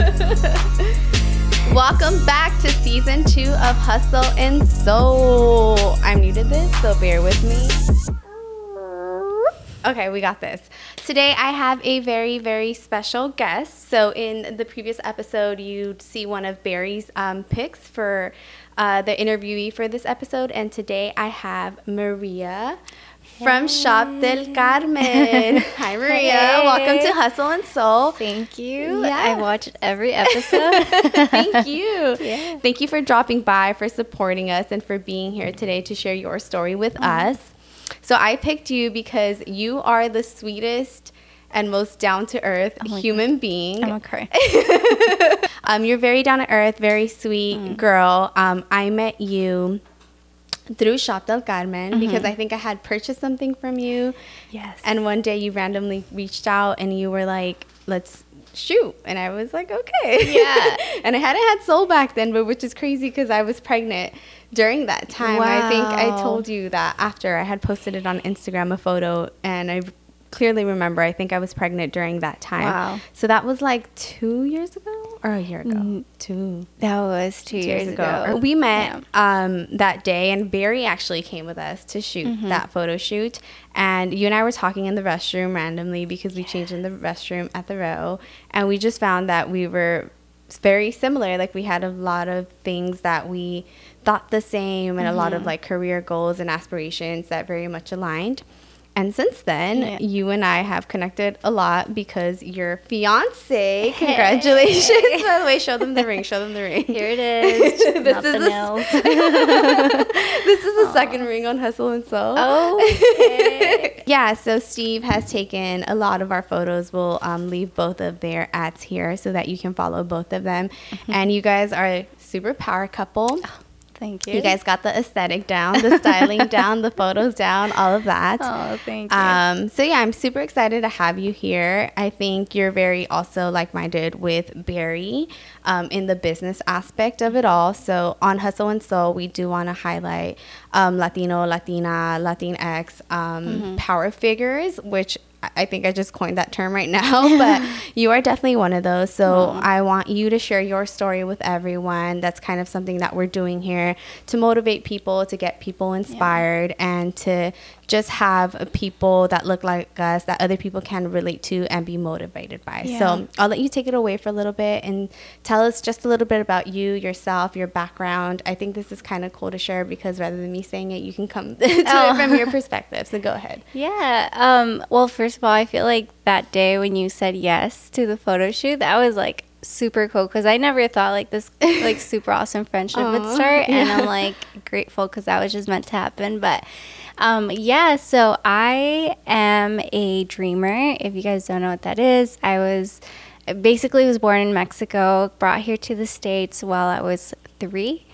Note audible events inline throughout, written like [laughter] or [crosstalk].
[laughs] Welcome back to season two of Hustle and Soul. I'm new to this, so bear with me. Okay, we got this. Today I have a very, very special guest. So, in the previous episode, you'd see one of Barry's um, picks for uh, the interviewee for this episode. And today I have Maria from Shop del Carmen. [laughs] Hi, Maria. Hey. Welcome to Hustle and Soul. Thank you. Yeah. I watched every episode. [laughs] Thank you. Yeah. Thank you for dropping by, for supporting us, and for being here today to share your story with Mm-hmm. us. So I picked you because you are the sweetest and most down to earth Oh human being. I'm cry. [laughs] Um, you're very down to earth, very sweet Mm. girl. Um, I met you through Shop del Carmen Mm-hmm. because I think I had purchased something from you. Yes. And one day you randomly reached out and you were like, let's shoot. And I was like, okay. Yeah. [laughs] and I hadn't had soul back then, but which is crazy because I was pregnant during that time. Wow. I think I told you that after I had posted it on Instagram, a photo, and I clearly remember I think I was pregnant during that time. Wow. So that was like two years ago or a year ago? Mm. Two that was two, years, ago. we met um, that day, and Barry actually came with us to shoot Mm-hmm. that photo shoot. And you and I were talking in the restroom randomly because we changed in the restroom at the row, and we just found that we were very similar. Like we had a lot of things that we thought the same, and a lot Mm-hmm. of like career goals and aspirations that very much aligned. And since then, Yeah. you and I have connected a lot because your fiance, congratulations. By the way, show them the ring, show them the ring. Here it is. [laughs] [laughs] This is the the- nails. this is the second ring on Hustle and Soul. okay. [laughs] Yeah, so Steve has taken a lot of our photos. We'll um, leave both of their ads here so that you can follow both of them. Mm-hmm. And you guys are a super power couple. Thank you. You guys got the aesthetic down, the styling [laughs] down, the photos down, all of that. Oh, thank you. Um, so yeah, I'm super excited to have you here. I think you're very also like-minded with Barry um, in the business aspect of it all. So on Hustle and Soul, we do want to highlight um, Latino, Latina, Latinx um, power figures, which I- think I just coined that term right now, [laughs] but you are definitely one of those. So I want you to share your story with everyone. That's kind of something that we're doing here to motivate people, to get people inspired, and to just have people that look like us that other people can relate to and be motivated by. Yeah. So I'll let you take it away for a little bit and tell us just a little bit about you, yourself, your background. I think this is kind of cool to share because rather than me saying it, you can come [laughs] to Oh. it from your perspective. So go ahead. [laughs] Yeah. Um, well, first of all, I feel like that day when you said yes to the photo shoot, that was like super cool because I never thought like this like super awesome friendship would [laughs] start, and. I'm like grateful because that was just meant to happen. But um, yeah, so I am a dreamer. If you guys don't know what that is, I was basically was born in Mexico, brought here to the states while I was three.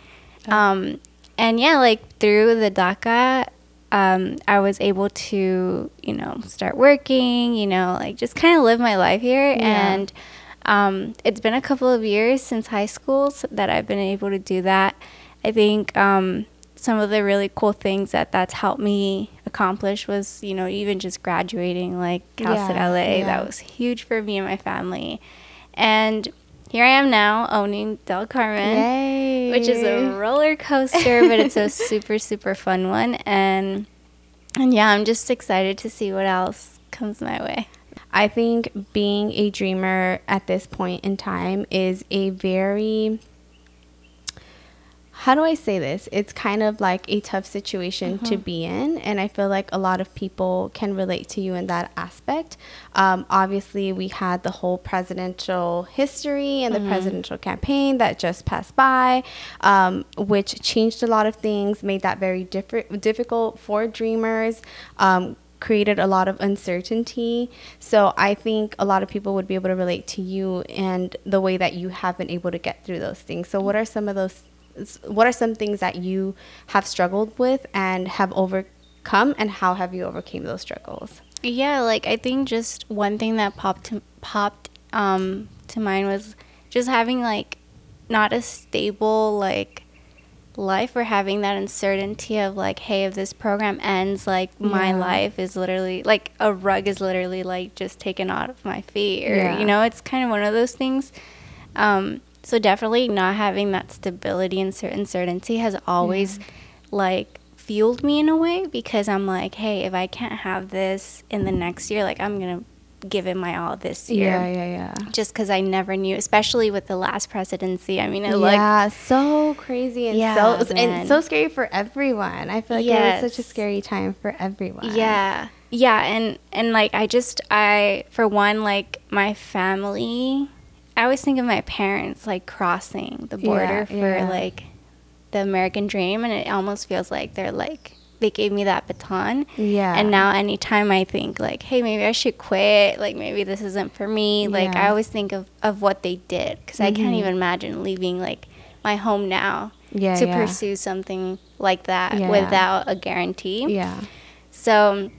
Um, and yeah, like through the DACA, um, I was able to, you know, start working, you know, like just kind of live my life here. Yeah. And um, it's been a couple of years since high school s that I've been able to do that. I think um, some of the really cool things that that's helped me accomplish was, you know, even just graduating like Cal State LA. yeah. That was huge for me and my family. And here I am now owning Del Carmen Yay. which is a roller coaster, but it's a [laughs] super super fun one. And and yeah, I'm just excited to see what else comes my way. I think being a dreamer at this point in time is a very how do I say this? It's kind of like a tough situation to be in, and I feel like a lot of people can relate to you in that aspect. Um, obviously, we had the whole presidential history and the presidential campaign that just passed by, um, which changed a lot of things, made that very different, difficult for dreamers. Um, created a lot of uncertainty. So I think a lot of people would be able to relate to you and the way that you have been able to get through those things. So what are some of those what are some things that you have struggled with and have overcome and how have you overcame those struggles? Yeah, like I think just one thing that popped to, popped um, to mind was just having like not a stable like life or having that uncertainty of like hey if this program ends like my life is literally like a rug is literally like just taken out of my feet or Yeah. you know it's kind of one of those things Um, so definitely not having that stability and certain certainty has always like fueled me in a way because I'm like, hey, if I can't have this in the next year, like I'm gonna give it my all this year. Yeah, yeah, yeah. Just because I never knew, especially with the last presidency. I mean, it like yeah, so crazy and Yeah, so man. and so scary for everyone. I feel like it was such a scary time for everyone. Yeah. Yeah, and and like I just I for one like my family I always think of my parents like crossing the border Yeah, for yeah. like the American dream and it almost feels like they're like they gave me that baton. Yeah. And now anytime I think like, hey, maybe I should quit, like maybe this isn't for me, like Yeah. I always think of of what they did cuz I can't Mhm. even imagine leaving like my home now Yeah, to yeah. pursue something like that without a guarantee. Yeah. So,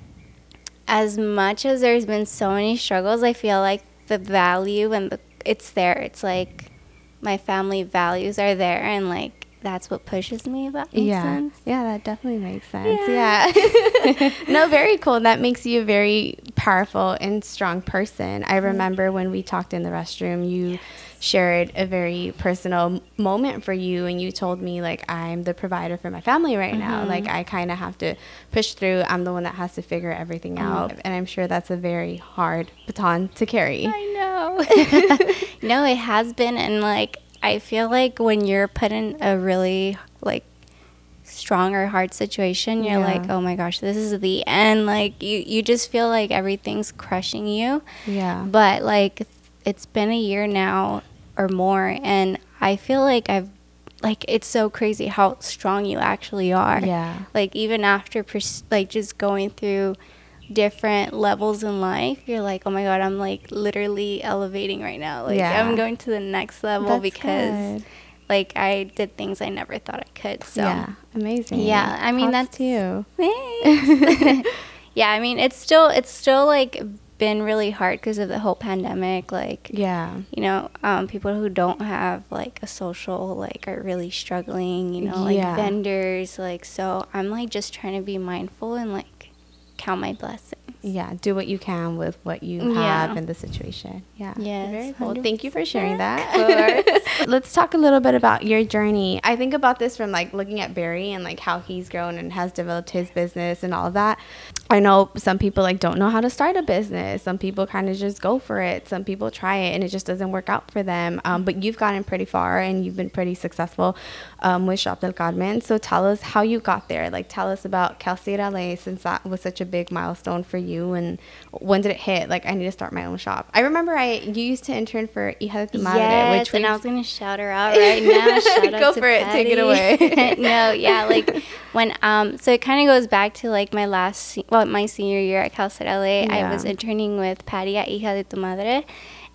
as much as there's been so many struggles, I feel like the value and the it's there. It's like my family values are there, and like that's what pushes me. That yeah. sense. Yeah, that definitely makes sense. Yeah. Yeah. [laughs] no, very cool. That makes you a very powerful and strong person. I remember when we talked in the restroom, you shared a very personal moment for you and you told me like I'm the provider for my family right now. Mm-hmm. Like I kind of have to push through. I'm the one that has to figure everything Mm-hmm. out. And I'm sure that's a very hard baton to carry. I know. [laughs] [laughs] no, it has been, and like I feel like when you're put in a really like strong or hard situation, you're Yeah. like, oh my gosh, this is the end. Like you, you just feel like everything's crushing you. Yeah. But like it's been a year now or more and I feel like I've like it's so crazy how strong you actually are. Yeah. Like even after pers- like just going through different levels in life, you're like, "Oh my god, I'm like literally elevating right now. Like Yeah. I'm going to the next level That's because good. like I did things I never thought I could." So yeah. Amazing. Yeah, I mean, Props that's- you. [laughs] [laughs] Yeah, I mean, it's still it's still like been really hard because of the whole pandemic. Like, Yeah. you know, um, people who don't have like a social like are really struggling. You know, like Yeah. vendors. Like, so I'm like just trying to be mindful and like count my blessings. yeah, do what you can with what you Yeah. have in the situation. Yeah. Yes, Very cool. Thank you for sharing that. [laughs] [laughs] Let's talk a little bit about your journey. I think about this from like looking at Barry and like how he's grown and has developed his business and all of that. I know some people like don't know how to start a business. Some people kind of just go for it. Some people try it and it just doesn't work out for them. Um, but you've gotten pretty far and you've been pretty successful um, with Shop del Carmen. So tell us how you got there. Like tell us about Cal State LA since that was such a big milestone for you and when did it hit? Like I need to start my own shop. I remember I you used to intern for Hija de tu Madre, yes, which and we I was gonna shout her out [laughs] right now. Shout [laughs] out Go for it. Take it away. [laughs] no, yeah, like when um, so it kind of goes back to like my last, well, my senior year at Cal State LA. I was interning with Patty at Hija de tu Madre.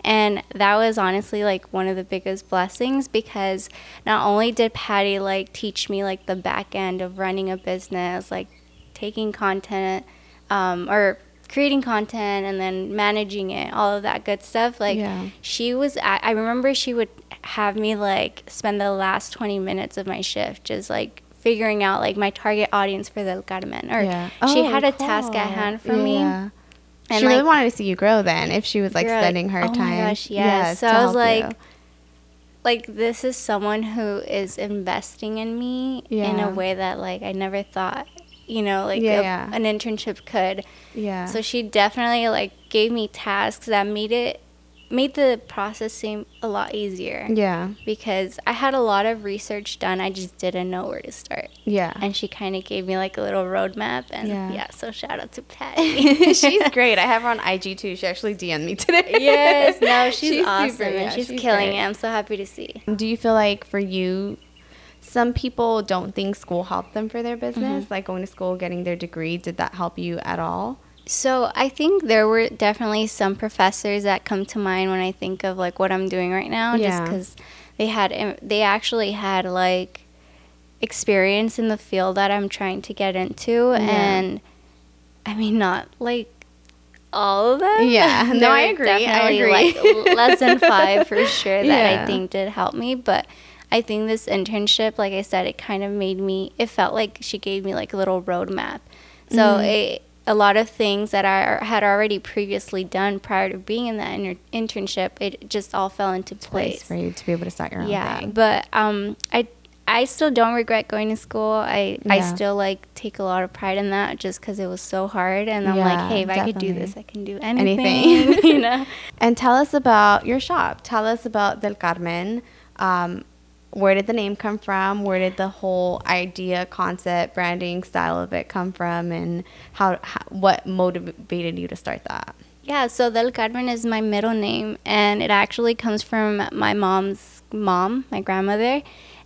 And that was honestly like one of the biggest blessings because not only did Patty like teach me like the back end of running a business, like taking content um, or creating content and then managing it, all of that good stuff. Like Yeah. she was, at, I remember she would have me like spend the last 20 minutes of my shift just like figuring out like my target audience for the Carmen. Or Yeah. she Oh, had a task at hand for Yeah, me. And she really wanted to see you grow then if she was like spending her oh time. gosh, yes. so I was like, you. like this is someone who is investing in me in a way that like I never thought, you know, like Yeah, a- yeah. an internship could. yeah. So she definitely like gave me tasks that made it made the process seem a lot easier yeah. because I had a lot of research done. I just didn't know where to start. Yeah. And she kind of gave me like a little roadmap and Yeah. yeah, so shout out to Patty. [laughs] she's [laughs] great. I have her on IG too. She actually DM'd me today. yes, no, [laughs] she's, awesome super, and she's, she's killing great. it. I'm so happy to see. Do you feel like for you, some people don't think school helped them for their business, Mm-hmm. like going to school, getting their degree? Did that help you at all? So I think there were definitely some professors that come to mind when I think of like what I'm doing right now, just because they had they actually had like experience in the field that I'm trying to get into, Yeah. and I mean not like all of them. Yeah. [laughs] No, I agree. I agree. Like less than five for [laughs] sure that Yeah. I think did help me, but. I think this internship, like I said, it kind of made me. It felt like she gave me like a little roadmap. So Mm-hmm. it a lot of things that I had already previously done prior to being in that inter- internship, it just all fell into place. place for you to be able to start your own yeah, thing. but um, I I still don't regret going to school. I I still like take a lot of pride in that just because it was so hard, and I'm Yeah, like, hey, if I could do this, I can do anything. Anything. [laughs] you know. [laughs] And tell us about your shop. Tell us about Del Carmen. Um, where did the name come from? Where did the whole idea, concept, branding, style of it come from? And how, how what motivated you to start that? Yeah, so Del Carmen is my middle name, and it actually comes from my mom's mom, my grandmother.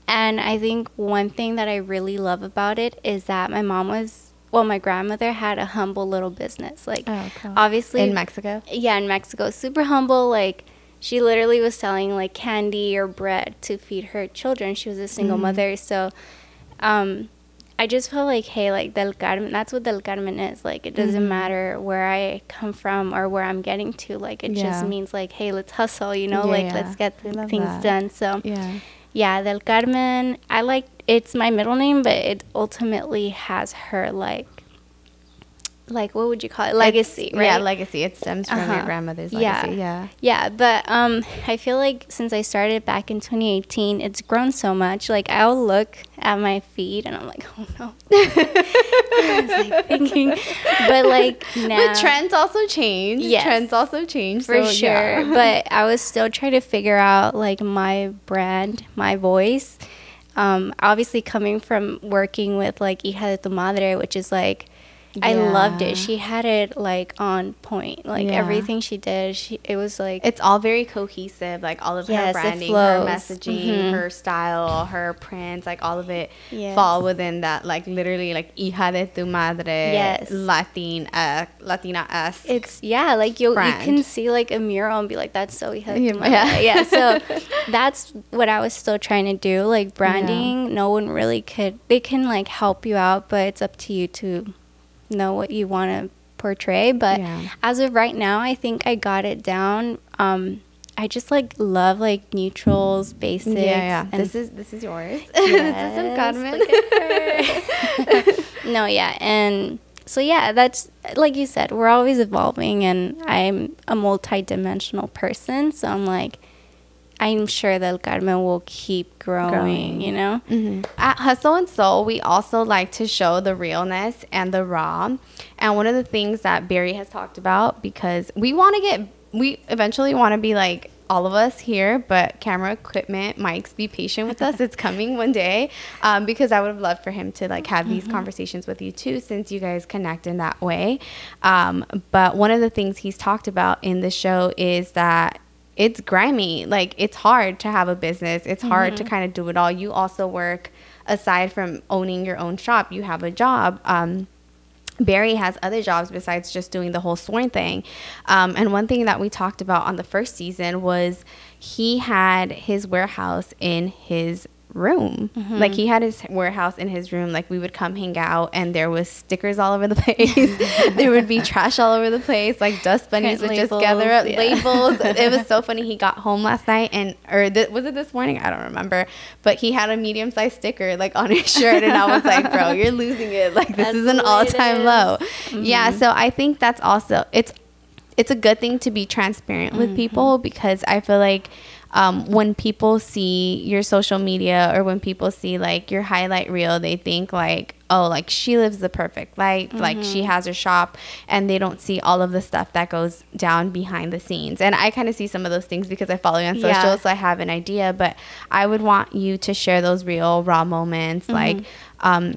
And I think one thing that I really love about it is that my mom was, well, my grandmother had a humble little business. Like, Oh, cool. obviously, In Mexico? yeah, in Mexico, super humble. Like, she literally was selling like candy or bread to feed her children. She was a single mother, so um, I just felt like, hey, like Del Carmen, that's what Del Carmen is. Like, it doesn't matter where I come from or where I'm getting to. Like, it Yeah. just means like, hey, let's hustle, you know, Yeah, like yeah. let's get th- things that. done. So Yeah. yeah, Del Carmen. I like it's my middle name, but it ultimately has her like, like what would you call it? Legacy, It's- right? Yeah, legacy. It stems from your Uh-huh. grandmother's Yeah. legacy. Yeah. Yeah, but um, I feel like since I started back in 2018, it's grown so much. Like I'll look at my feed and I'm like, [laughs] oh no. [laughs] I was like thinking, but like now, But trends also change. Yes. Trends also change. for so, sure. yeah. [laughs] but I was still trying to figure out like my brand, my voice. Um, obviously, coming from working with like Hija de tu Madre, which is like. I loved it. She had it like on point. Like Yeah. everything she did, she it was like it's all very cohesive like all of Yes, her branding her flows. messaging Mhm. her style her prints like all of it Yes. fall within that like literally like hija de tu madre Yes. latin uh, latina s It's yeah, like you you can see like a mural and be like, that's so Yeah, yeah, yeah. [laughs] yeah. So that's what I was still trying to do. Like branding, no one really could. They can like help you out, but it's up to you to know what you want to portray. But Yeah. as of right now, I think I got it down. Um, I just like love like neutrals, basics. yeah yeah this is this is yours [laughs] this is Yes, look at her. [laughs] no, yeah, and so yeah, that's like you said, we're always evolving, and I'm a multi-dimensional person, so I'm like, I'm sure that El Carmen will keep growing, Growing. you know. Mhm. At Hustle and Soul, we also like to show the realness and the raw. And one of the things that Barry has talked about, because we want to get, we eventually want to be like all of us here, but camera equipment, mics, be patient with us. [laughs] It's coming one day. Um, because I would have loved for him to like have these conversations with you too, since you guys connect in that way. Um, but one of the things he's talked about in the show is that it's grimy. Like it's hard to have a business. It's hard to kind of do it all. You also work aside from owning your own shop. You have a job. Um, Barry has other jobs besides just doing the whole sworn thing. Um, and one thing that we talked about on the first season was he had his warehouse in his room. Like he had his warehouse in his room. Like we would come hang out and there was stickers all over the [laughs] place. there would be trash all over the place. Like dust bunnies Print would just gather up yeah. labels. [laughs] it was so funny. He got home last night and or th- was it this morning? I don't remember. But he had a medium sized sticker like on his shirt and I was like, bro, you're losing it. Like this That's is an all time low. Yeah, so I think that's also it's it's a good thing to be transparent with Mm-hmm. people because I feel like um, when people see your social media or when people see like your highlight reel, they think like, oh, like she lives the perfect life, like she Mm-hmm. has her shop, and they don't see all of the stuff that goes down behind the scenes. And I kind of see some of those things because I follow you on social, Yeah. so I have an idea. But I would want you to share those real raw moments, like. Um,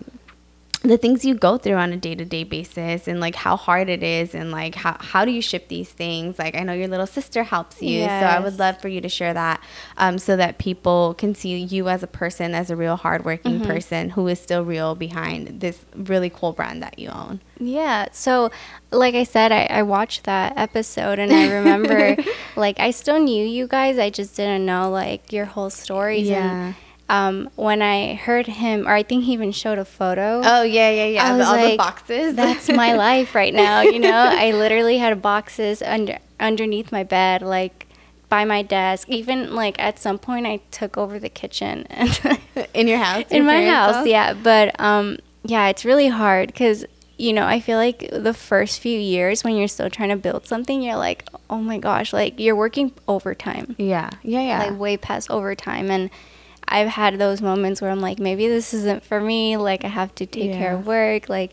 the things you go through on a day-to-day basis and like how hard it is and like how, how do you ship these things like i know your little sister helps you so i would love for you to share that um, so that people can see you as a person as a real hardworking person who is still real behind this really cool brand that you own Yeah. So, like I said, I, I watched that episode and I remember, [laughs] like, I still knew you guys. I just didn't know, like, your whole stories. Yeah. And um, when I heard him, or I think he even showed a photo. oh yeah yeah yeah I was all the boxes That's my [laughs] life right now. You know, I literally had boxes under underneath my bed, like by my desk. Even like at some point, I took over the kitchen [laughs] in your house in your my parents' house. Yeah, but um, yeah, it's really hard because you know, I feel like the first few years when you're still trying to build something, you're like, oh my gosh, like you're working overtime. Yeah. Yeah. Yeah. Like way past overtime. And I've had those moments where I'm like, maybe this isn't for me. Like I have to take care of work. Like,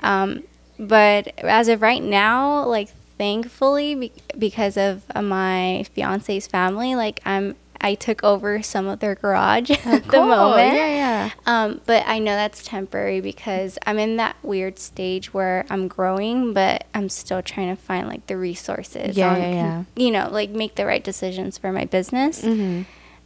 um, but as of right now, like thankfully, be- because of uh, my fiance's family, like I'm, I took over some of their garage [laughs] at the moment. Yeah. Yeah. Um, but I know that's temporary because I'm in that weird stage where I'm growing, but I'm still trying to find like the resources. Yeah, on yeah, yeah. You know, like make the right decisions for my business. Mm-hmm.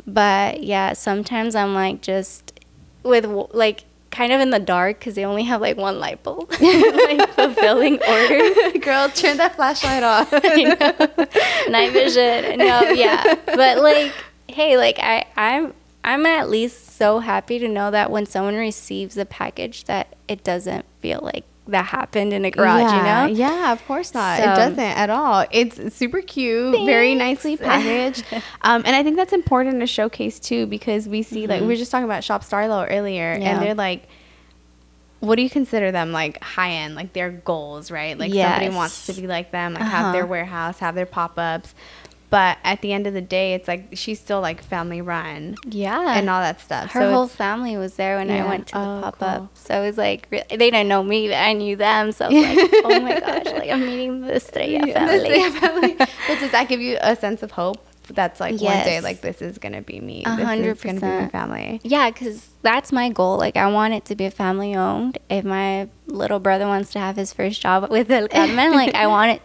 But yeah, sometimes I'm like just with like kind of in the dark because they only have like one light bulb, [laughs] like fulfilling [laughs] orders. Girl, turn that flashlight off. [laughs] Night vision. No, yeah. But like, hey, like I, I'm I'm at least so happy to know that when someone receives a package that it doesn't feel like that happened in a garage, yeah, you know? Yeah, of course not. So- it doesn't at all. It's super cute, very nicely [laughs] packaged. um, and I think that's important to showcase too because we see like we were just talking about Shop Starlo earlier, Mm-hmm. Yeah. and they're like. What do you consider them like high end, like their goals, right? Like somebody wants to be like them, like have their Uh-huh. warehouse, have their pop ups. But at the end of the day, it's like she's still like family run Yeah. and all that stuff. Her so whole family was there when Yeah. I went to the Oh, pop up. cool. So it was like, they didn't know me, but I knew them. So I was like, [laughs] oh my gosh, like I'm meeting the Estrella Yeah, [laughs] family. the Estrella family. but does that give you a sense of hope? That's like one day, like this is gonna be me. A This hundred is gonna be my percent. family. Yeah, because that's my goal. Like, I want it to be family owned. If my little brother wants to have his first job with El Carmen, like, I [laughs] want it.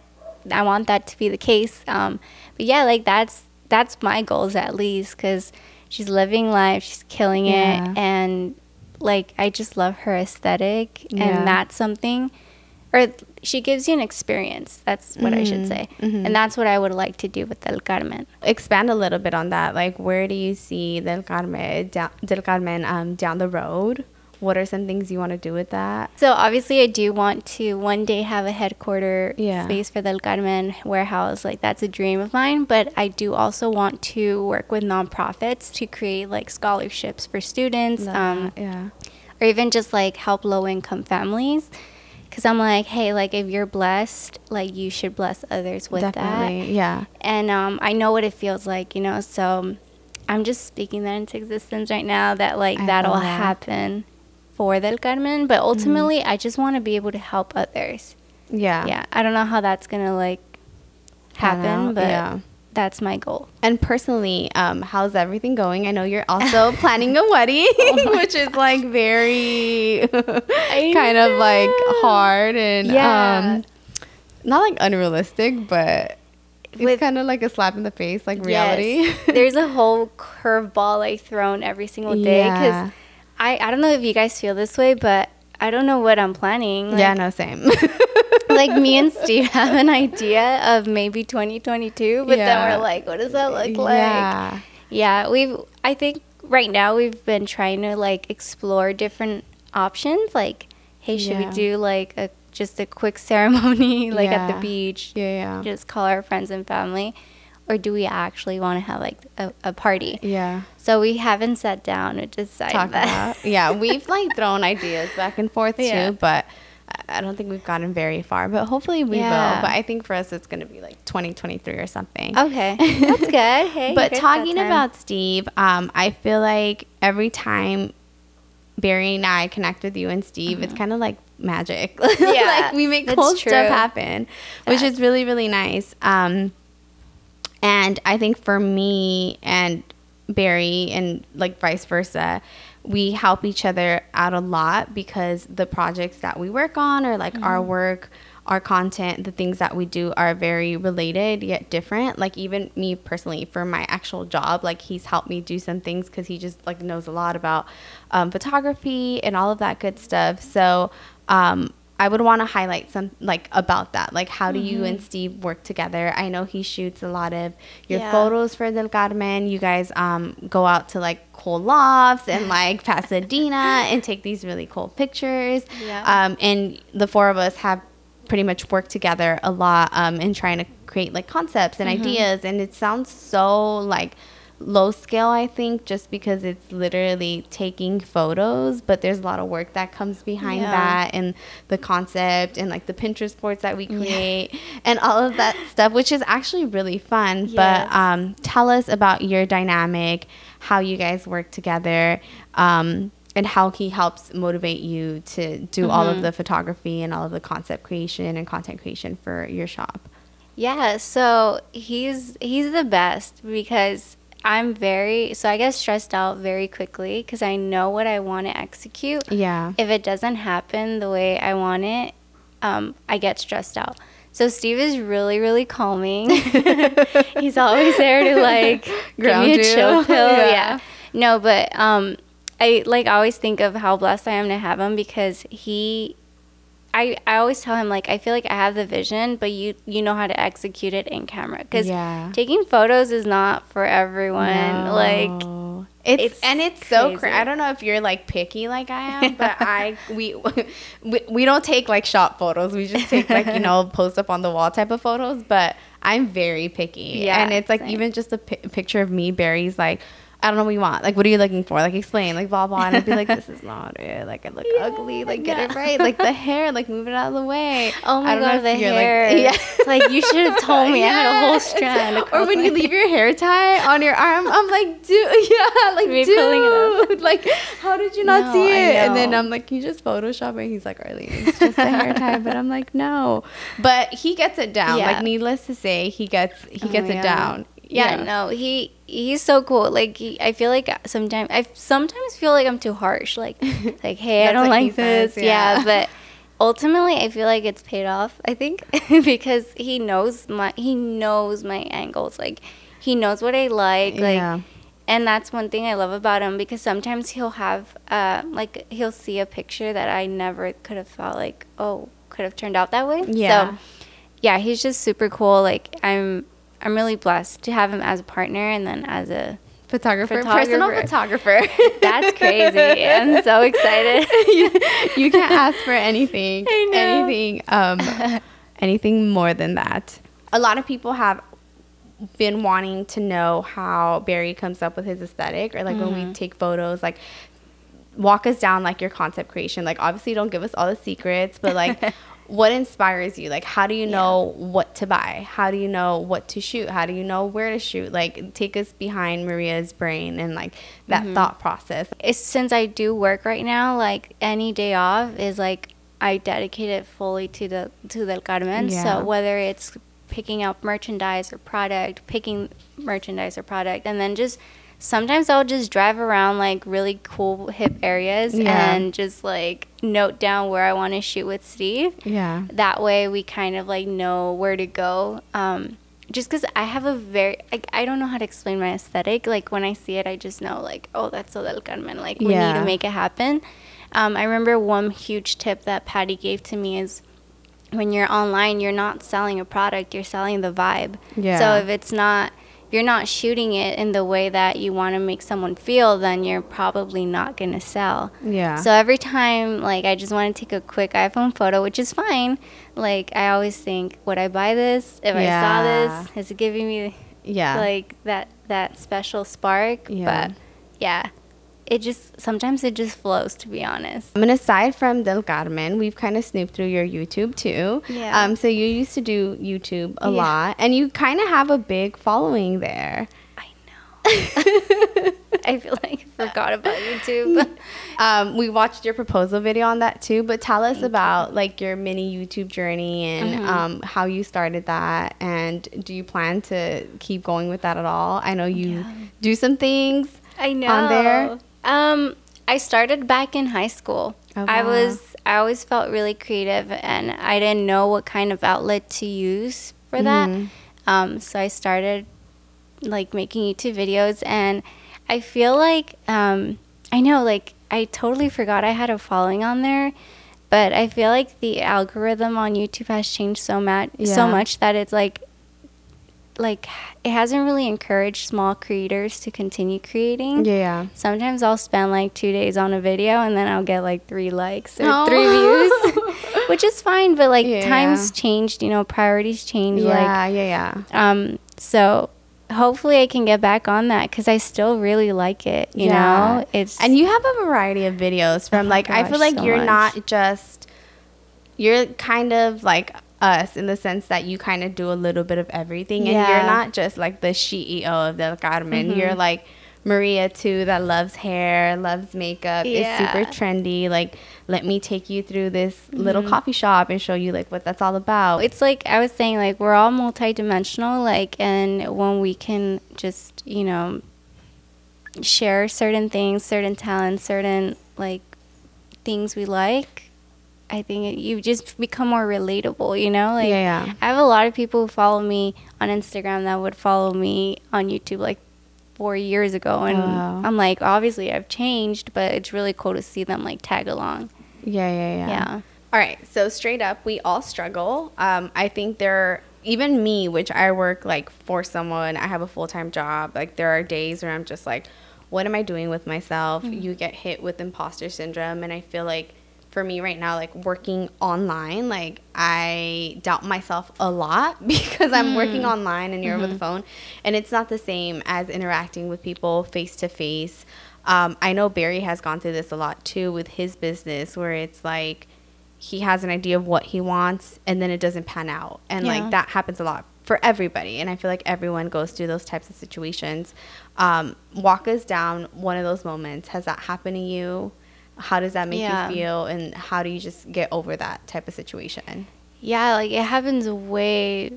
I want that to be the case. Um, but yeah, like that's that's my goals at least because she's living life, she's killing Yeah. it, and like I just love her aesthetic, Yeah. and that's something. Or she gives you an experience. That's what I should Mhm, say, mhm. and that's what I would like to do with Del Carmen. Expand a little bit on that. Like, where do you see Del Carmen Del Carmen um, down the road? What are some things you want to do with that? So obviously, I do want to one day have a headquarter Yeah. space for the El Carmen warehouse. Like that's a dream of mine. But I do also want to work with nonprofits to create like scholarships for students, um, yeah. or even just like help low income families. Because I'm like, hey, like if you're blessed, like you should bless others with that. Yeah. And um, I know what it feels like, you know. So I'm just speaking that into existence right now. That like I that'll that. happen for Del Carmen. But ultimately, I just want to be able to help others. Yeah. Yeah, I don't know how that's gonna like happen, but yeah. that's my goal. And personally, um, how's everything going? I know you're also [laughs] planning a wedding, [laughs] which is like very [laughs] kind of like hard and Yeah. um, not like unrealistic, but it's kind of like a slap in the face, like reality. Yes. There's a whole curveball like thrown every single day because Yeah. I I don't know if you guys feel this way, but I don't know what I'm planning. Like, yeah, no, same. [laughs] like me and [laughs] Steve have an idea of maybe 2022, but Yeah. then we're like, what does that look like? Yeah. Yeah, we've. I think right now we've been trying to like explore different options. Like, hey, should Yeah. we do like a just a quick [laughs] ceremony like at the beach? Yeah, yeah. Just call our friends and family, or do we actually want to have like a, a party? Yeah. So we haven't sat down to decide Talk that. about. Yeah, we've [laughs] like thrown ideas back and forth Yeah. too, but I- don't think we've gotten very far. But hopefully we Yeah. will. But I think for us, it's going to be like 2023 or something. Okay, that's good. [laughs] Hey, but you guys got talking about Steve, um, I feel like every time Barry and I connect with you and Steve, it's kind of like magic. Uh-huh. [laughs] Yeah, like we make cool true. stuff happen, which is really really nice. Um, and I think for me and Barry and like vice versa, we help each other out a lot because the projects that we work on or like our Mm-hmm. work, our content, the things that we do are very related yet different. Like even me personally for my actual job, like he's helped me do some things because he just like knows a lot about um, photography and all of that good stuff. So um, I would want to highlight some like about that. Like how do you and Steve work together? I know he shoots a lot of your Yeah. photos for Del Carmen. You guys um, go out to like cool lofts and [laughs] like Pasadena and take these really cool pictures. Yeah. Um, and the four of us have pretty much worked together a lot um, in trying to create like concepts and ideas. And it sounds so like low scale, I think, just because it's literally taking photos, but there's a lot of work that comes behind Yeah. that and the concept and like the Pinterest boards that we create and all of that stuff, which is actually really fun. Yes. But um, tell us about your dynamic, how you guys work together. Um, and how he helps motivate you to do all Mm-hmm. of the photography and all of the concept creation and content creation for your shop. Yeah, so he's he's the best because I'm very so I get stressed out very quickly because I know what I want to execute. Yeah. If it doesn't happen the way I want it, um, I get stressed out. So Steve is really really calming. [laughs] he's always there to like Ground give me a you. chill pill. [laughs] Yeah. yeah. No, but um, I like always think of how blessed I am to have him because he I, I always tell him like I feel like I have the vision, but you you know how to execute it in camera because Yeah. taking photos is not for everyone. Like it's, it's and it's so crazy. crazy. I don't know if you're like picky like I am, but [laughs] I we, [laughs] we we don't take like shop photos. We just take like you know [laughs] post up on the wall type of photos. But I'm very picky. Yeah, and it's like same. even just a picture of me. Barry's like. I don't know what you want. Like, what are you looking for? Like, explain. Like, blah blah. And I'd be like, this is not it. [laughs] Like, I look ugly. Like, get it right. Like the [laughs] hair. Like, move it out of the way. oh my god, the you're, like- hair! [laughs] yeah. Like you should have told me. I had a whole strand. Or when you leave your hair tie on your arm, I'm like, dude, yeah, like, Me dude, pulling it like, how did you not No, see it? And then. I'm like, you just Photoshop it. He's like, Arlene, it's just a hair tie. But I'm like, no. But he gets it down. Yeah. Like, needless to say, he gets he Oh, gets it yeah. down. Yeah, no, he he's so cool. Like he, I feel like sometimes I sometimes feel like I'm too harsh. Like [laughs] like hey, I don't like this. says, yeah. yeah. but ultimately I feel like it's paid off. I think [laughs] because he knows my he knows my angles. Like he knows what I like. Like Yeah. and that's one thing I love about him because sometimes he'll have uh like he'll see a picture that I never could have thought like oh could have turned out that way. Yeah. So yeah, he's just super cool. Like I'm I'm really blessed to have him as a partner and then as a Photographer, personal Photographer. photographer. [laughs] that's crazy. I'm so [laughs] excited. you, you can't ask for anything, [laughs] I know. anything, um, anything more than that. A lot of people have been wanting to know how Barry comes up with his aesthetic, or like when Mm-hmm. we take photos, like walk us down like your concept creation. Like obviously, don't give us all the secrets, but like. What inspires you? Like, how do you know what to buy? How do you know what to shoot? How do you know where to shoot? Like, take us behind Maria's brain and like that Mm-hmm. thought process. It's since I do work right now, like any day off is like I dedicate it fully to the to Del Carmen. Yeah. So whether it's picking out merchandise or product, picking merchandise or product, and then just sometimes I'll just drive around like really cool hip areas Yeah. and just like note down where I want to shoot with Steve. Yeah. that way we kind of like know where to go um just because i have a very like, i don't know how to explain my aesthetic like when i see it i just know like oh that's so del carmen like we need to make it happen um, i remember one huge tip that patty gave to me is when you're online you're not selling a product you're selling the vibe Yeah. so if it's not you're not shooting it in the way that you want to make someone feel then you're probably not going to sell Yeah. so every time, like, I just want to take a quick iPhone photo, which is fine. Like, I always think, would I buy this? If I saw this, is it giving me yeah. like that that special spark? Yeah. But yeah, it just sometimes it just flows. To be honest. I mean, aside from Del Carmen, we've kind of snooped through your YouTube too. Yeah. Um, so you used to do YouTube a Yeah. lot, and you kind of have a big following there. I know. [laughs] I feel like I forgot about YouTube. [laughs] Um, we watched your proposal video on that too, but tell us about like your mini YouTube journey and Mm-hmm. um, how you started that, and do you plan to keep going with that at all? I know you Yeah. do some things. I know. on there? Um, I started back in high school. Oh, I was I always felt really creative, and I didn't know what kind of outlet to use for that. Mhm. Um, so I started like making YouTube videos, and I feel like um, I know like I totally forgot I had a following on there. But I feel like the algorithm on YouTube has changed so much, Yeah. so much that it's like like it hasn't really encouraged small creators to continue creating. Yeah. Sometimes I'll spend like two days on a video and then I'll get like three likes or Oh. three views, [laughs] which is fine. But like Yeah. times changed, you know, priorities change. Yeah. yeah. Yeah. Um, so hopefully I can get back on that because I still really like it. You know, it's and you have a variety of videos from Oh like I feel like so you're much. not just you're kind of like us in the sense that you kind of do a little bit of everything and you're not just like the CEO of Del Carmen. You're mm-hmm. like Maria too that loves hair, loves makeup, is super trendy. Like, let me take you through this little mm-hmm. coffee shop and show you like what that's all about. it's like I was saying, like we're all multidimensional, like, and when we can just, you know, share certain things, certain talents, certain like things we like, I think it, you just become more relatable. You know, like Yeah, yeah. I have a lot of people who follow me on Instagram that would follow me on YouTube, like. Four years ago, and Wow. I'm like, obviously I've changed, but it's really cool to see them like tag along. yeah, yeah, yeah. Yeah. All right, so straight up, we all struggle. Um, I think there, even me, which I work like for someone, I have a full time job. Like there are days where I'm just like, what am I doing with myself? You get hit with imposter syndrome, and I feel like for me right now, like working online, like I doubt myself a lot [laughs] because I'm working online and you're over the phone, and it's not the same as interacting with people face to face. Um, I know Barry has gone through this a lot too with his business, where it's like he has an idea of what he wants and then it doesn't pan out, and Yeah. like that happens a lot for everybody. And I feel like everyone goes through those types of situations. Um, walk us down one of those moments. Has that happened to you? How does that make Yeah. you feel, and how do you just get over that type of situation? Yeah, like it happens way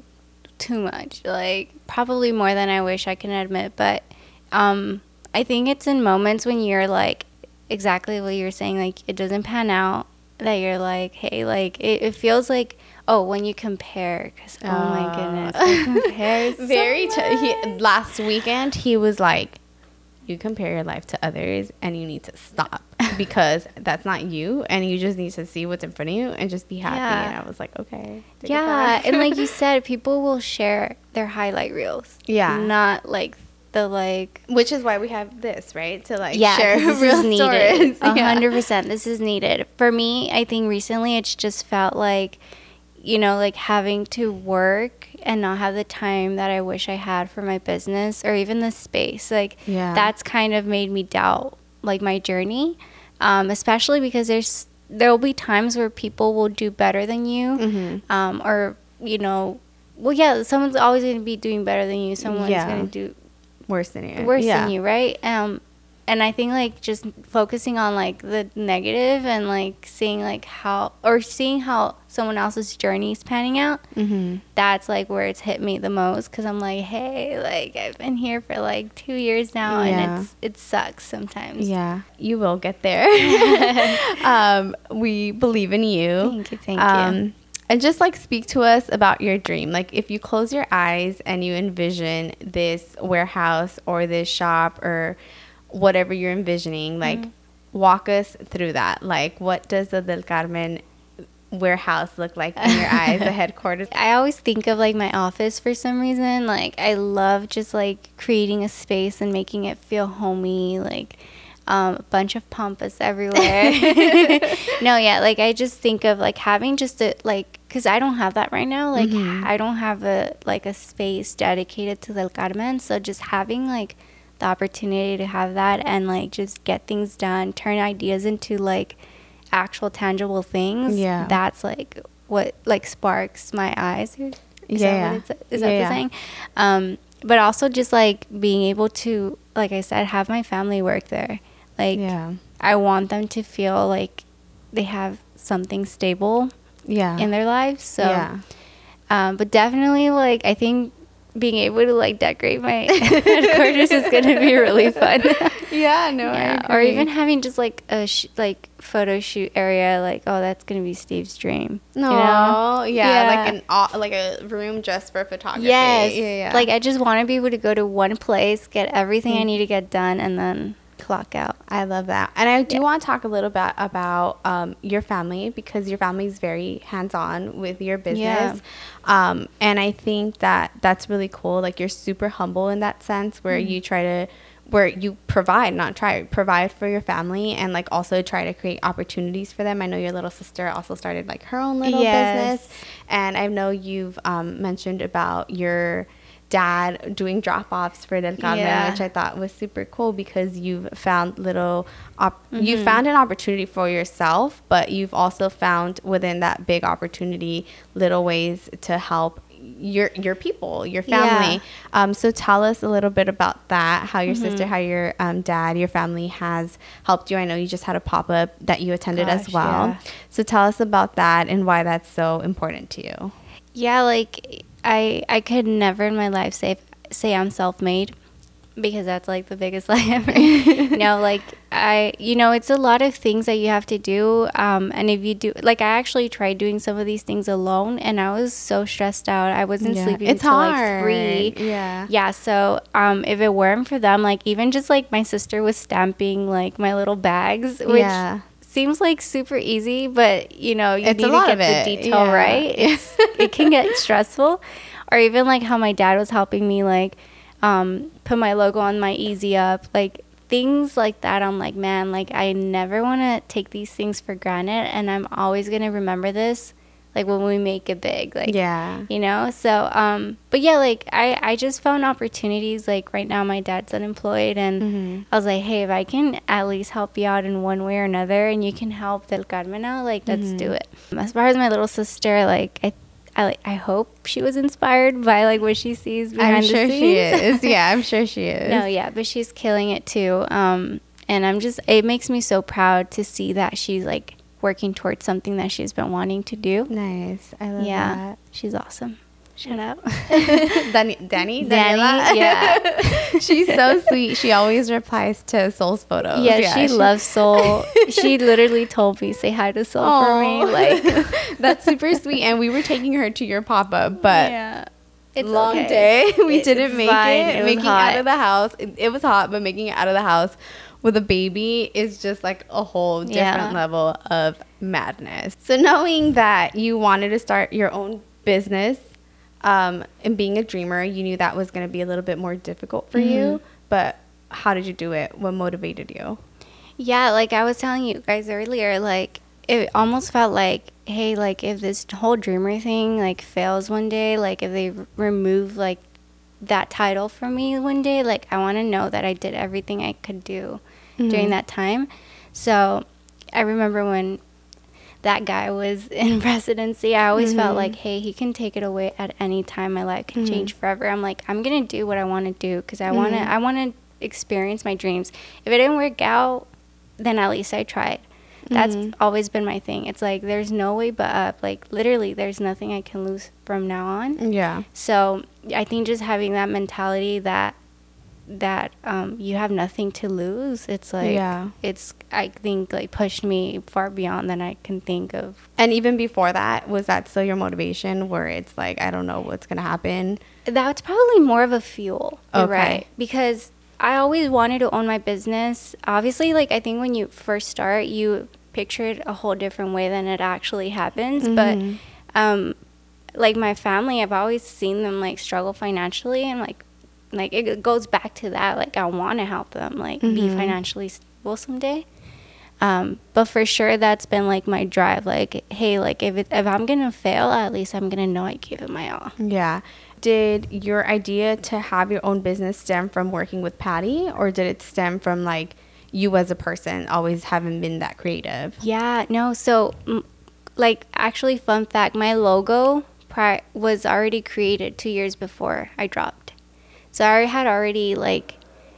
too much. Like probably more than I wish I can admit, but um I think it's in moments when you're like exactly what you're saying like it doesn't pan out that you're like, "Hey, like it, it feels like oh, when you compare cuz oh, my Oh. goodness, I compare [laughs] so Very. T- he, last weekend, he was like, "You compare your life to others, and you need to stop because [laughs] that's not you, and you just need to see what's in front of you and just be happy." Yeah. And I was like, "Okay." Yeah, and like you [laughs] said, people will share their highlight reels. Yeah. Not like the like which is why we have this, right? To like yeah, share [laughs] this real is needed. stories. A Yeah. hundred percent, this is needed. For me, I think recently it's just felt like, you know, like having to work and not have the time that I wish I had for my business or even the space. Like Yeah. that's kind of made me doubt like my journey, um, especially because there's there will be times where people will do better than you, Mhm. um, or you know. Well, yeah, someone's always going to be doing better than you. Someone's Yeah. going to do worse than you. worse yeah. than you, right? Um, and I think like just focusing on like the negative and like seeing like how or seeing how someone else's journey is panning out. Mm-hmm. That's like where it's hit me the most because I'm like, hey, like I've been here for like two years now, Yeah. and it's it sucks sometimes. Yeah, you will get there. [laughs] [laughs] um, we believe in you. Thank you, thank you. Um, and just like speak to us about your dream. Like if you close your eyes and you envision this warehouse or this shop or whatever you're envisioning, like Mm-hmm. walk us through that. Like what does the Del Carmen warehouse look like in your eyes, the [laughs] headquarters? I always think of like my office for some reason. Like I love just like creating a space and making it feel homey. Like um, a bunch of pampas everywhere. [laughs] [laughs] no, yeah, like I just think of like having just a like because I don't have that right now. Like I don't have a like a space dedicated to Del Carmen. So just having like the opportunity to have that and like just get things done, turn ideas into like actual tangible things. Yeah. that's like what like sparks my eyes. Is Yeah, that what it's, is that Yeah, the saying? Um, but also just like being able to, like I said, have my family work there. Like yeah. I want them to feel like they have something stable Yeah. in their lives. So, yeah. um, but definitely like I think being able to like decorate my [laughs] headquarters is gonna be really fun. [laughs] Yeah, no, yeah, or even having just like a sh- like photo shoot area. Like, oh, that's gonna be Steve's dream. No, you know? yeah, Yeah. like an like a room just for photography. Yes. yeah, yeah. Like I just want to be able to go to one place, get everything Mm. I need to get done, and then clock out. I love that. And I do Yeah. want to talk a little bit about um, your family because your family is very hands on with your business. Yeah. Um, and I think that that's really cool. Like you're super humble in that sense where Mm-hmm. you try to, where you provide, not try, provide for your family and like also try to create opportunities for them. I know your little sister also started like her own little Yes. business. And I know you've um, mentioned about your dad doing drop offs for Del Carmen, Yeah. which I thought was super cool because you've found little, op- you found an opportunity for yourself, but you've also found within that big opportunity little ways to help your your people, your family. Yeah. Um, so tell us a little bit about that. How your sister, how your um, dad, your family has helped you. I know you just had a pop up that you attended as well. yeah. So tell us about that and why that's so important to you. Yeah, like I I could never in my life say say I'm self-made because that's like the biggest [laughs] lie ever. no, like I you know, it's a lot of things that you have to do um and if you do like I actually tried doing some of these things alone and I was so stressed out. I wasn't sleeping it's until hard. like 3. Yeah. Yeah, so um, if it weren't for them, like even just like my sister was stamping like my little bags, which Yeah. Seems like super easy, but you know you It's need to get the detail yeah. right. It's, [laughs] [laughs] it can get stressful, or even like how my dad was helping me like um, put my logo on my Easy Up, like things like that. I'm like, man, like I never want to take these things for granted, and I'm always gonna remember this, like when we make it big, like Yeah. you know so um but yeah like i i just found opportunities like right now my dad's unemployed and Mm-hmm. i was like hey if i can at least help you out in one way or another and you can help del carmen out like let's Mm-hmm. do it as far as my little sister like i I, like, I hope she was inspired by like what she sees behind I'm the sure scenes. she is. [laughs] Yeah, I'm sure she is. no, yeah, but she's killing it too. Um, and I'm just, it makes me so proud to see that she's like working towards something that she's been wanting to do. Nice. I love Yeah, she's awesome. Shut up. [laughs] Danny, Danny, Danny, Daniela? yeah. [laughs] She's so sweet. She always replies to Soul's photos. yeah, she loves Soul. [laughs] she literally told me say hi to Soul for me. Like, that's super sweet. And we were taking her to your pop up, but yeah, it's long okay. day. We It- didn't make fine. it. It making hot. out of the house. It, it was hot, but making it out of the house with a baby is just like a whole different Yeah. level of madness. So knowing that you wanted to start your own business um, and being a dreamer, you knew that was going to be a little bit more difficult for Mm-hmm. you. But how did you do it? What motivated you? Yeah, like I was telling you guys earlier, like it almost felt like, hey, like if this whole dreamer thing like fails one day, like if they r- remove like that title from me one day, like I want to know that I did everything I could do during mm-hmm. that time. So I remember when that guy was [laughs] in presidency, I always felt mm-hmm. like, hey, he can take it away at any time. My life can change mm-hmm. forever. I'm like, I'm gonna do what I want to do because I want to. I want to experience my dreams. If it didn't work out, then at least I tried. That's always been my thing. It's like there's no way but up. Like literally, there's nothing I can lose from now on. Yeah. So I think just having that mentality that that um, you have nothing to lose. It's like Yeah. it's I think like pushed me far beyond than I can think of. And even before that, was that still your motivation where it's like, I don't know what's going to happen? That's probably more of a fuel. Okay. right. Because I always wanted to own my business. Obviously, like I think when you first start, you picture it a whole different way than it actually happens. Mm-hmm. But um, like my family, I've always seen them like struggle financially, and like like it goes back to that. Like I want to help them like be Mm-hmm. financially stable someday. Um, but for sure, that's been like my drive. Like, hey, like if it, if I'm gonna fail, at least I'm gonna know I gave it my all. Yeah. Did your idea to have your own business stem from working with Patty, or did it stem from like you as a person always having been that creative? Yeah, no. So, like, actually, fun fact: my logo pri- was already created two years before I dropped. So I had already like,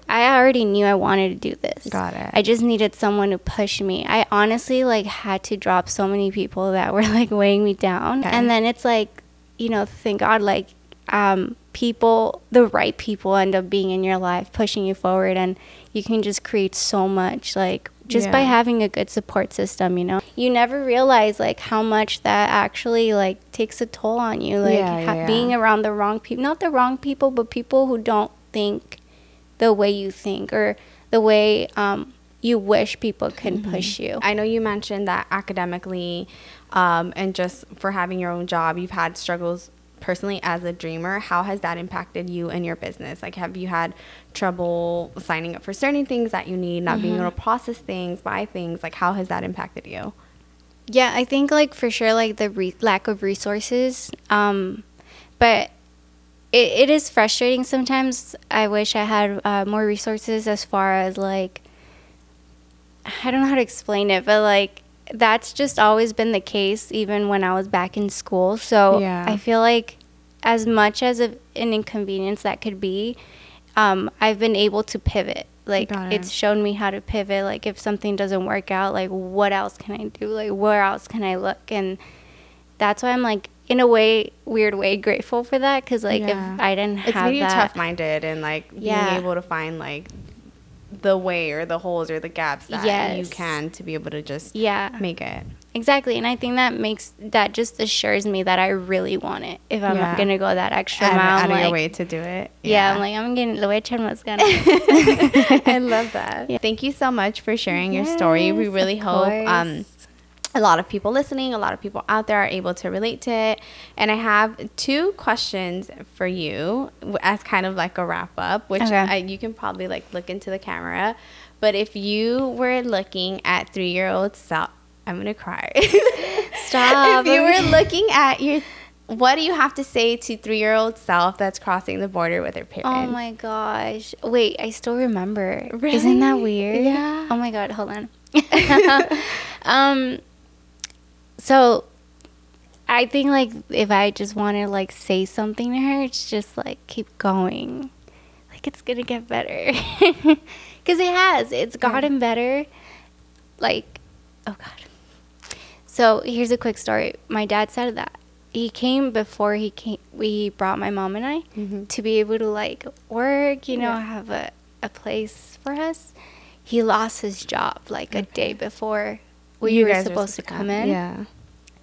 I already knew I wanted to do this. Got it. I just needed someone to push me. I honestly like had to drop so many people that were [laughs] like weighing me down, Okay. and then it's like, you know, thank God, like, um, people, the right people end up being in your life, pushing you forward, and you can just create so much, like just by having a good support system. You know, you never realize like how much that actually like takes a toll on you. Like Yeah, yeah, ha- yeah. being around the wrong people, not the wrong people, but people who don't think the way you think or the way um, you wish people can Mm-hmm. push you. I know you mentioned that academically um, and just for having your own job, you've had struggles personally as a dreamer. How has that impacted you and your business? Like, have you had trouble signing up for certain things that you need, not being able to process things, buy things? Like, how has that impacted you? Yeah, I think like for sure like the re- lack of resources. Um, but it, it is frustrating sometimes. I wish I had uh, more resources as far as like, I don't know how to explain it, but like, that's just always been the case, even when I was back in school. So Yeah. I feel like, as much as a, an inconvenience that could be, um, I've been able to pivot. Like, it. it's shown me how to pivot. Like, if something doesn't work out, like, what else can I do? Like, where else can I look? And that's why I'm like, in a way, weird way, grateful for that. Because, like, Yeah. if I didn't It's have made you tough minded and like Yeah. being able to find like the way or the holes or the gaps that you can to be able to just yeah. make it. Exactly, and I think that makes that just assures me that I really want it. If I'm Yeah. gonna go that extra Out, mile, out of your way to do it. yeah, I'm like I'm getting le voy a echar más ganas. I love that. [laughs] Thank you so much for sharing your story. We really hope um, course. A lot of people listening, a lot of people out there are able to relate to it. And I have two questions for you as kind of like a wrap up, which Okay. I, you can probably like look into the camera. But if you were looking at three year old self, I'm gonna cry. [laughs] Stop. if you were [laughs] looking at your, what do you have to say to three year old self that's crossing the border with her parents? Oh my gosh! Wait, I still remember. Isn't that weird? Yeah. Oh my god! Hold on. [laughs] um. So, I think like if I just want to like say something to her, it's just like keep going. Like it's gonna get better. [laughs] Cause it has. It's gotten better. Like, oh god. So here's a quick story. My dad said that he came before he came. We brought my mom and I Mhm. to be able to like work. You know, Yeah. have a a place for us. He lost his job like a day before we You were guys supposed to come in. Yeah.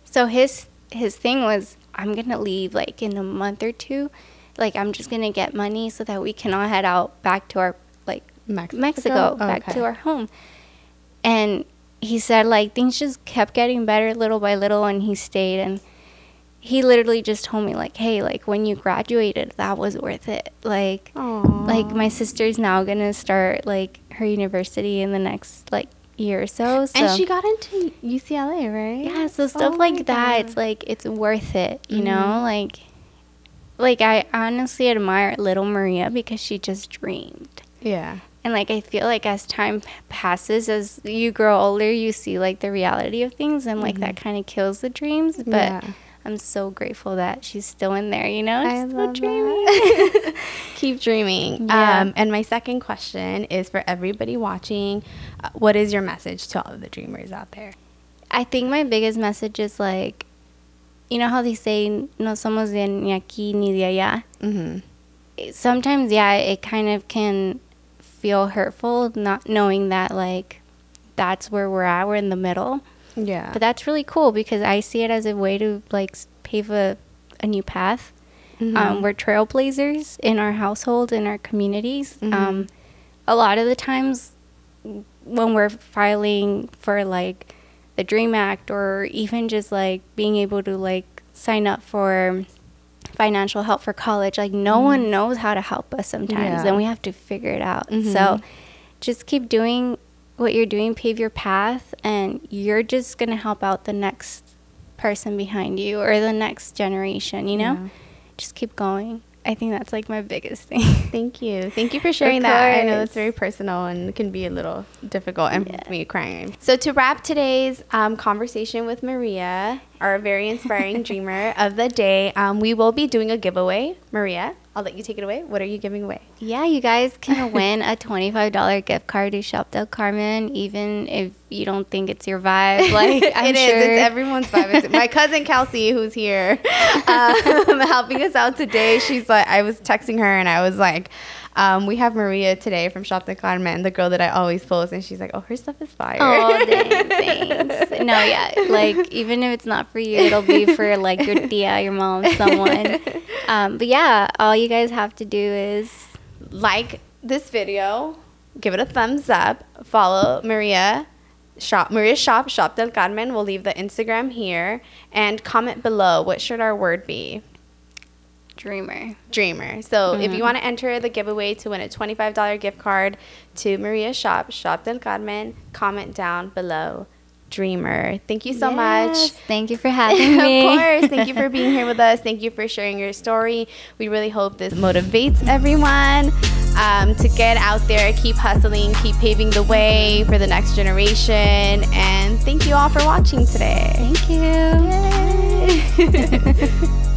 So his his thing was, I'm gonna leave like in a month or two. Like I'm just gonna get money so that we can all head out back to our like Mexico? Mexico, Oh, back to our home. And he said like things just kept getting better little by little, and he stayed. And he literally just told me like, hey, like when you graduated, that was worth it. Like like my sister's now gonna start like her university in the next like year or so. so and she got into UCLA, right? yeah, so stuff Oh like that, God. it's like it's worth it, you Mhm. know? Like like I honestly admire little Maria because she just dreamed. Yeah. And like I feel like as time passes as you grow older, you see like the reality of things and like that kind of kills the dreams, but Mm-hmm. Yeah. I'm so grateful that she's still in there, you know? I She's still love dreaming. [laughs] Keep dreaming. Yeah. Um, and my second question is for everybody watching. Uh, what is your message to all of the dreamers out there? I think my biggest message is like you know how they say no somos de ni aquí ni de allá? Mm-hmm. sometimes yeah it kind of can feel hurtful not knowing that like that's where we're at we're in the middle Yeah. but that's really cool because i see it as a way to like pave a, a new path Mhm. um, we're trailblazers in our household in our communities Mhm. um, a lot of the times when we're filing for like the dream act or even just like being able to like sign up for financial help for college like no one knows how to help us sometimes Mm-hmm. Yeah. and we have to figure it out Mhm. so just keep doing what you're doing pave your path and you're just going to help out the next person behind you or the next generation you know Yeah. Just keep going i think that's like my biggest thing [laughs] Thank you. Thank you for sharing that. I know it's very personal and can be a little difficult and Yeah. me crying. So to wrap today's um, conversation with Maria, our very inspiring [laughs] dreamer of the day, um, we will be doing a giveaway. Maria, I'll let you take it away. What are you giving away? Yeah, you guys can win a $25 gift card to Shop Del Carmen, even if you don't think it's your vibe. [laughs] Like, It is. sure. It's everyone's vibe. It's my cousin Kelsey, who's here, [laughs] um, [laughs] helping us out today. She's like, I was texting her and I was like, um, we have Maria today from Shop del Carmen, the girl that I always post, and she's like, oh, her stuff is fire. Oh, [laughs] dang, thanks. No, yeah. Like, even if it's not for you, it'll be for, like, your [laughs] tia, your mom, someone. Um, but yeah, all you guys have to do is like this video, give it a thumbs up, follow Maria shop Maria shop shop del Carmen. We'll leave the Instagram here and comment below. What should our word be? Dreamer. Dreamer. So if you Mhm. want to enter the giveaway to win a $25 gift card to Maria's Shop, Shop del Carmen, comment down below dreamer. Thank you so Yes, much. Thank you for having [laughs] me. of course. Thank you for [laughs] being here with us. Thank you for sharing your story. We really hope this motivates everyone um, to get out there, keep hustling, keep paving the way for the next generation. And thank you all for watching today. Thank you. Yay. [laughs]